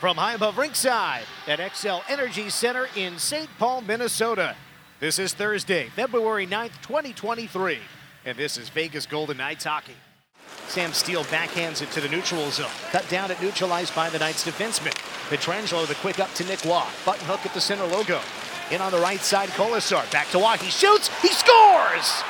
From high above ringside at Xcel Energy Center in St. Paul, Minnesota. This is Thursday, February 9th, 2023, and this is Vegas Golden Knights hockey. Sam Steel backhands it to the neutral zone. Cut down and neutralized by the Knights defenseman. Pietrangelo the quick up to Nick Roy. Button hook at the center logo. In on the right side, Kolesar. Back to Roy. He shoots. He scores!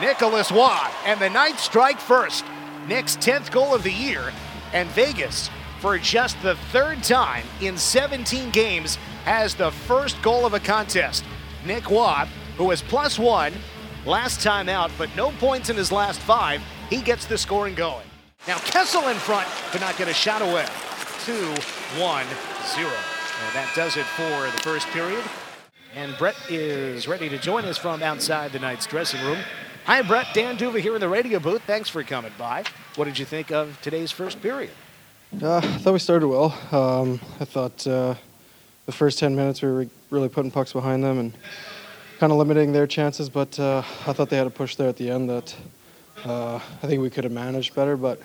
Nicolas Roy. And the Knights strike first. Nick's 10th goal of the year. And Vegas, for just the third time in 17 games, has the first goal of a contest. Nick Roy, who was plus one last time out, but no points in his last five, he gets the scoring going. Now Kessel in front could not get a shot away. 2 1 0. And that does it for the first period. And Brett is ready to join us from outside the Knights dressing room. Hi, Brett. Dan D'Uva here in the radio booth. Thanks for coming by. What did you think of today's first period? Uh, I thought we started well. Um, I thought uh, the first 10 minutes we were really putting pucks behind them and kind of limiting their chances, but uh, I thought they had a push there at the end that uh, I think we could have managed better. But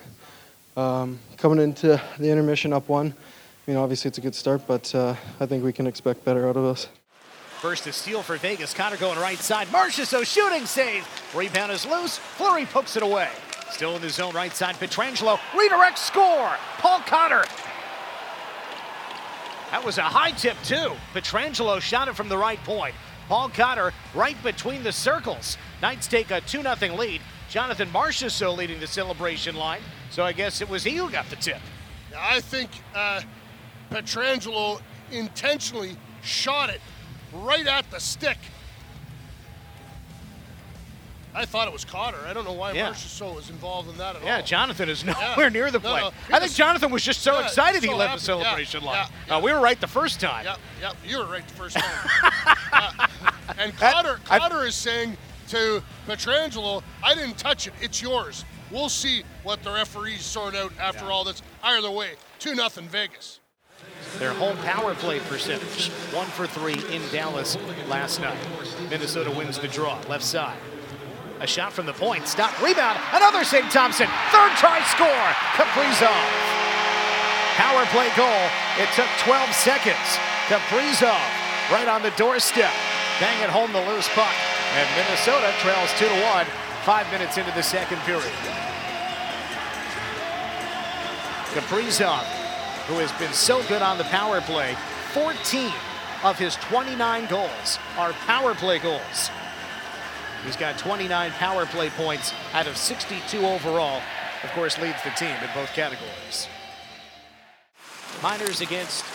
um, coming into the intermission up one, I mean, obviously it's a good start, but uh, I think we can expect better out of us. First to steal for Vegas. Connor going right side. Marchessault shooting save. Rebound is loose. Fleury pokes it away. Still in the zone right side. Pietrangelo redirect score. Paul Cotter. That was a high tip too. Pietrangelo shot it from the right point. Paul Cotter right between the circles. Knights take a 2 0 lead. Jonathan Marchessault leading the celebration line. So I guess it was he who got the tip. I think uh, Pietrangelo intentionally shot it right at the stick. I thought it was Cotter. I don't know why Yeah. Marchessault was involved in that at Yeah, all. Yeah, Jonathan is nowhere Yeah. near the No, play. no. He I think Jonathan was just so Yeah, excited he so left the happy. Yeah, celebration line. Uh, we were right the first time. Yep, yep. You were right the first time. Uh, and Cotter, I- Cotter is saying to Pietrangelo, I didn't touch it. It's yours. We'll see what the referees sort out after all this. Either way, 2 nothing Vegas. Their home power play percentage, one for three in Dallas last night. Minnesota wins the draw, left side. A shot from the point, stop, rebound, another St. Thompson, third try score, Kaprizov. Power play goal, it took 12 seconds. Kaprizov right on the doorstep, bang it home the loose puck. And Minnesota trails 2 to 1, five minutes into the second period. Kaprizov, who has been so good on the power play, 14 of his 29 goals are power play goals. He's got 29 power play points out of 62 overall. Of course, leads the team in both categories. Miners against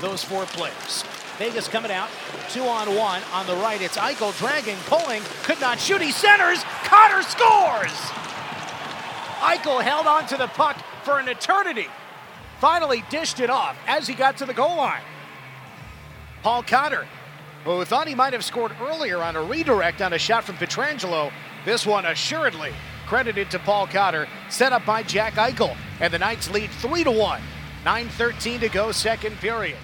those four players. Vegas coming out, two on one. On the right, it's Eichel dragging, pulling, could not shoot. He centers. Cotter scores. Eichel held on to the puck for an eternity. Finally dished it off as he got to the goal line. Paul Cotter, who thought he might have scored earlier on a redirect on a shot from Pietrangelo, this one assuredly credited to Paul Cotter, set up by Jack Eichel, and the Knights lead 3 to 1. 9.13 to go, second period.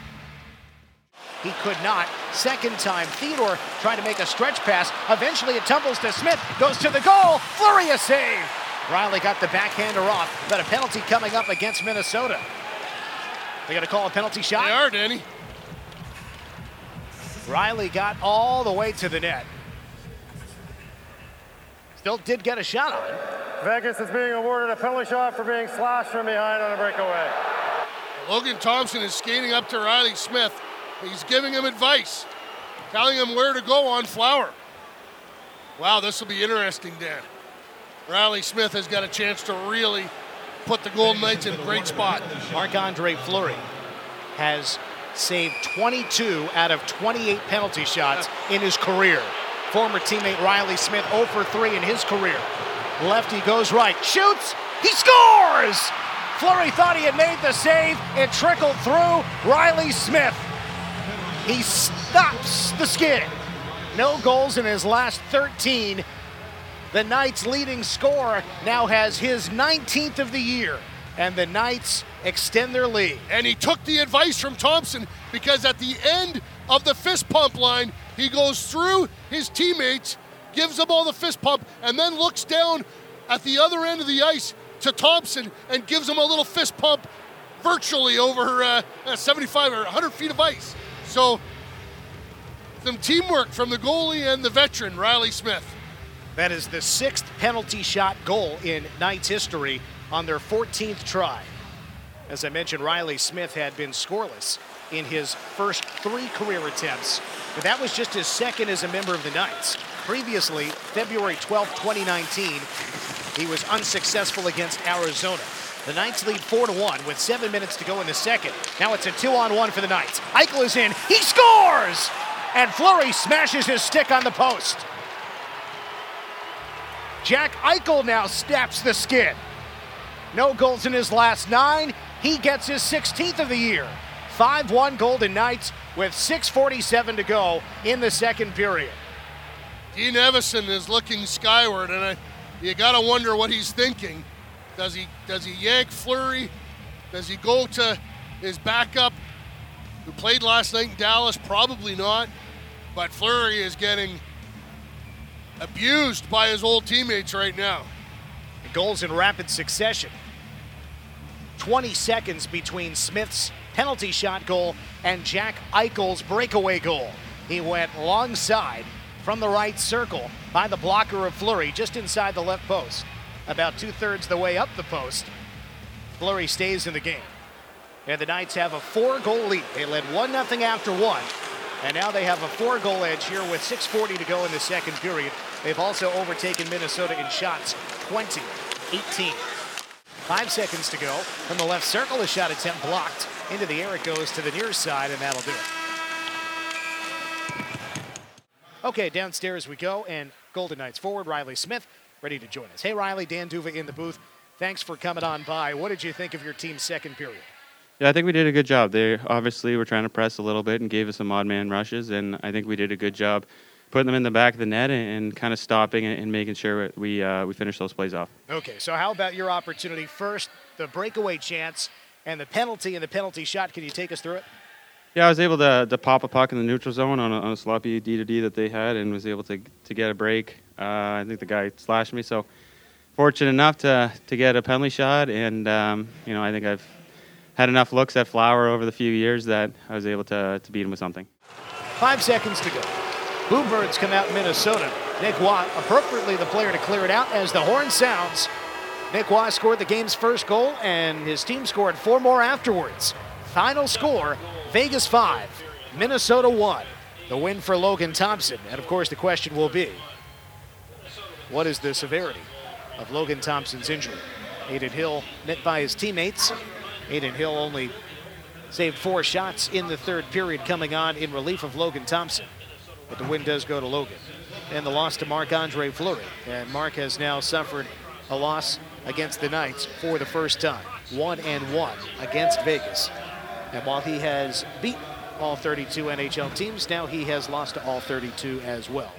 He could not. Second time, Theodore trying to make a stretch pass. Eventually, it tumbles to Smith, goes to the goal. Fleury a save. Reilly got the backhander off, but a penalty coming up against Minnesota. They got to call a penalty shot. They are, Danny. Reilly got all the way to the net. Still did get a shot on. Vegas is being awarded a penalty shot for being slashed from behind on a breakaway. Logan Thompson is skating up to Reilly Smith. He's giving him advice, telling him where to go on Flower. Wow, this will be interesting, Dan. Reilly Smith has got a chance to really put the Golden Knights in a great spot. Marc Andre Fleury has saved 22 out of 28 penalty shots in his career. Former teammate Reilly Smith 0 for 3 in his career. Lefty goes right, shoots, he scores! Fleury thought he had made the save. It trickled through. Reilly Smith. He stops the skid. No goals in his last 13. The Knights' leading scorer now has his 19th of the year, and the Knights extend their lead. And he took the advice from Thompson because at the end of the fist pump line, he goes through his teammates, gives them all the fist pump, and then looks down at the other end of the ice to Thompson and gives him a little fist pump virtually over uh, uh, 75 or 100 feet of ice. So, some teamwork from the goalie and the veteran, Reilly Smith. That is the sixth penalty shot goal in Knights history on their 14th try. As I mentioned, Reilly Smith had been scoreless in his first three career attempts, but that was just his second as a member of the Knights. Previously, February 12, 2019, he was unsuccessful against Arizona. The Knights lead 4 to 1 with seven minutes to go in the second. Now it's a two on one for the Knights. Eichel is in. He scores! And Fleury smashes his stick on the post. Jack Eichel now snaps the skid. No goals in his last nine. He gets his 16th of the year. 5 1 Golden Knights with 6.47 to go in the second period. Dean Evason is looking skyward, and I, you got to wonder what he's thinking. Does he does he yank Fleury? Does he go to his backup who played last night in Dallas? Probably not. But Fleury is getting abused by his old teammates right now. Goals in rapid succession. 20 seconds between Smith's penalty shot goal and Jack Eichel's breakaway goal. He went long side from the right circle by the blocker of Fleury just inside the left post. About two thirds the way up the post. Fleury stays in the game. And the Knights have a four goal lead. They led 1 0 after one. And now they have a four goal edge here with 6.40 to go in the second period. They've also overtaken Minnesota in shots 20 18. Five seconds to go from the left circle. A shot attempt blocked. Into the air it goes to the near side, and that'll do it. Okay, downstairs we go, and Golden Knights forward Reilly Smith ready to join us. Hey, Reilly, Dan D'Uva in the booth. Thanks for coming on by. What did you think of your team's second period? Yeah, I think we did a good job. They obviously were trying to press a little bit and gave us some odd man rushes, and I think we did a good job putting them in the back of the net and, and kind of stopping and, and making sure we uh, we finish those plays off. Okay, so how about your opportunity first, the breakaway chance and the penalty and the penalty shot? Can you take us through it? Yeah, I was able to, to pop a puck in the neutral zone on a, on a sloppy D to D that they had, and was able to to get a break. Uh, I think the guy slashed me, so fortunate enough to to get a penalty shot, and um, you know I think I've had enough looks at Flower over the few years that I was able to to beat him with something. Five seconds to go. Bluebirds come out in Minnesota. Nick Roy, appropriately the player to clear it out as the horn sounds. Nick Roy scored the game's first goal, and his team scored four more afterwards. Final score Vegas 5, Minnesota 1. The win for Logan Thompson. And of course, the question will be what is the severity of Logan Thompson's injury? Adin Hill met by his teammates. Adin Hill only saved four shots in the third period coming on in relief of Logan Thompson. But the win does go to Logan. And the loss to Marc Andre Fleury. And Marc has now suffered a loss against the Knights for the first time. One and one against Vegas. And while he has beaten all 32 NHL teams, now he has lost to all 32 as well.